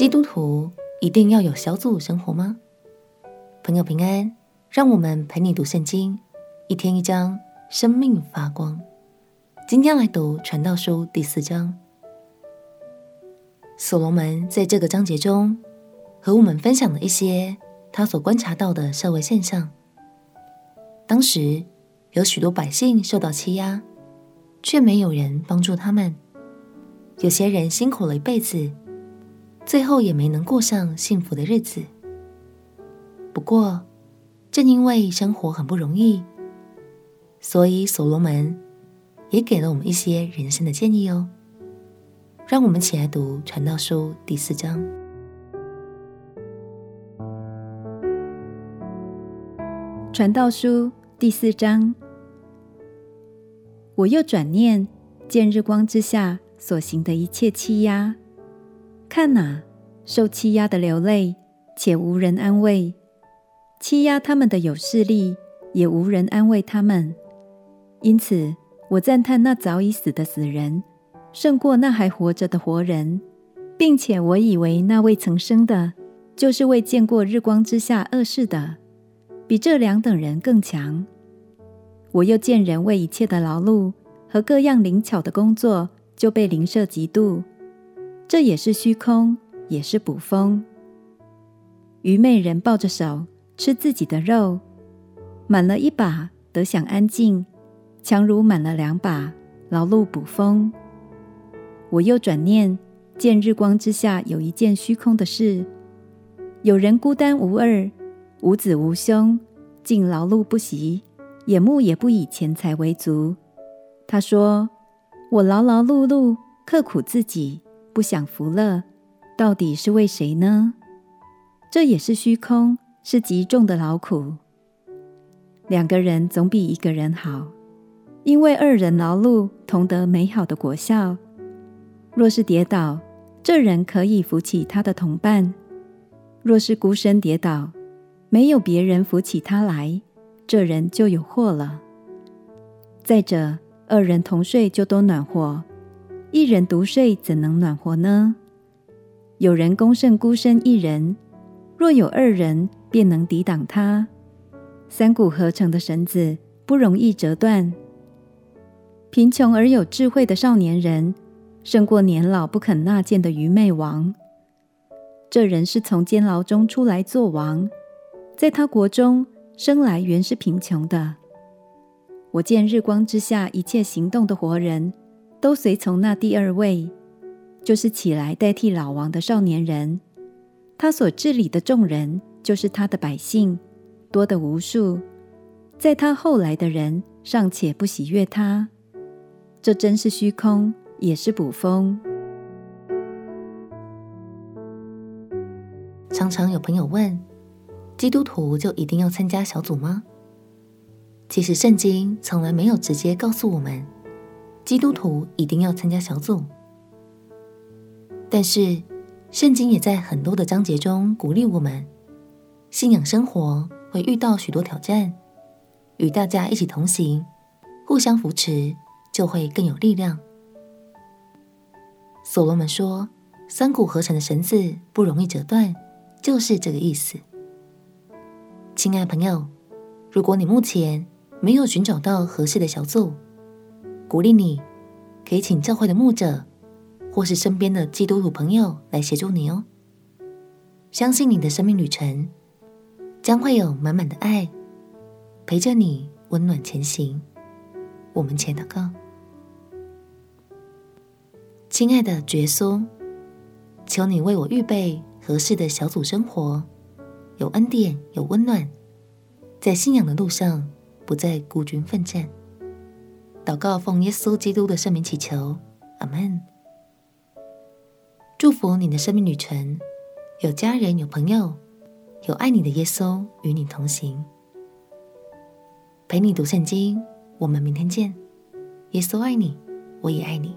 基督徒一定要有小组生活吗？朋友平安，让我们陪你读圣经，一天一章，生命发光。今天来读传道书第四章。所罗门在这个章节中和我们分享了一些他所观察到的社会现象。当时有许多百姓受到欺压，却没有人帮助他们。有些人辛苦了一辈子。最后也没能过上幸福的日子。不过，正因为生活很不容易，所以所罗门也给了我们一些人生的建议哦。让我们起来读《传道书》第四章。《传道书》第四章，我又转念见日光之下所行的一切欺压。看哪，受欺压的流泪，且无人安慰；欺压他们的有势力，也无人安慰他们。因此，我赞叹那早已死的死人，胜过那还活着的活人，并且我以为那未曾生的，就是未见过日光之下恶事的，比这两等人更强。我又见人为一切的劳碌和各样灵巧的工作，就被邻舍嫉妒。这也是虚空，也是捕风。愚昧人抱着手吃自己的肉，满了一把得享安静，强如满了两把劳碌捕风。我又转念见日光之下有一件虚空的事：有人孤单无二，无子无兄，竟劳碌不息，眼目也不以钱财为足。他说：“我劳劳碌碌，刻苦自己。”不享福乐，到底是为谁呢？这也是虚空，是极重的劳苦。两个人总比一个人好，因为二人劳碌同得美好的果效。若是跌倒，这人可以扶起他的同伴；若是孤身跌倒，没有别人扶起他来，这人就有祸了。再者，二人同睡就都暖和。一人独睡怎能暖和呢？有人攻胜孤身一人，若有二人，便能抵挡他。三股合成的绳子不容易折断。贫穷而有智慧的少年人，胜过年老不肯纳谏的愚昧王。这人是从监牢中出来做王，在他国中生来原是贫穷的。我见日光之下一切行动的活人。都随从那第二位，就是起来代替老王的少年人。他所治理的众人，就是他的百姓，多得无数。在他后来的人尚且不喜悦他，这真是虚空，也是捕风。常常有朋友问：基督徒就一定要参加小组吗？其实圣经从来没有直接告诉我们。基督徒一定要参加小组，但是圣经也在很多的章节中鼓励我们，信仰生活会遇到许多挑战，与大家一起同行，互相扶持，就会更有力量。所罗门说：“三股合成的绳子不容易折断”，就是这个意思。亲爱朋友，如果你目前没有寻找到合适的小组，鼓励你，可以请教会的牧者，或是身边的基督徒朋友来协助你哦。相信你的生命旅程将会有满满的爱陪着你，温暖前行。我们前祷告，亲爱的主耶稣，求你为我预备合适的小组生活，有恩典，有温暖，在信仰的路上不再孤军奋战。祷告奉耶稣基督的圣名祈求，阿门。祝福你的生命旅程，有家人，有朋友，有爱你的耶稣与你同行，陪你读圣经。我们明天见。耶稣爱你，我也爱你。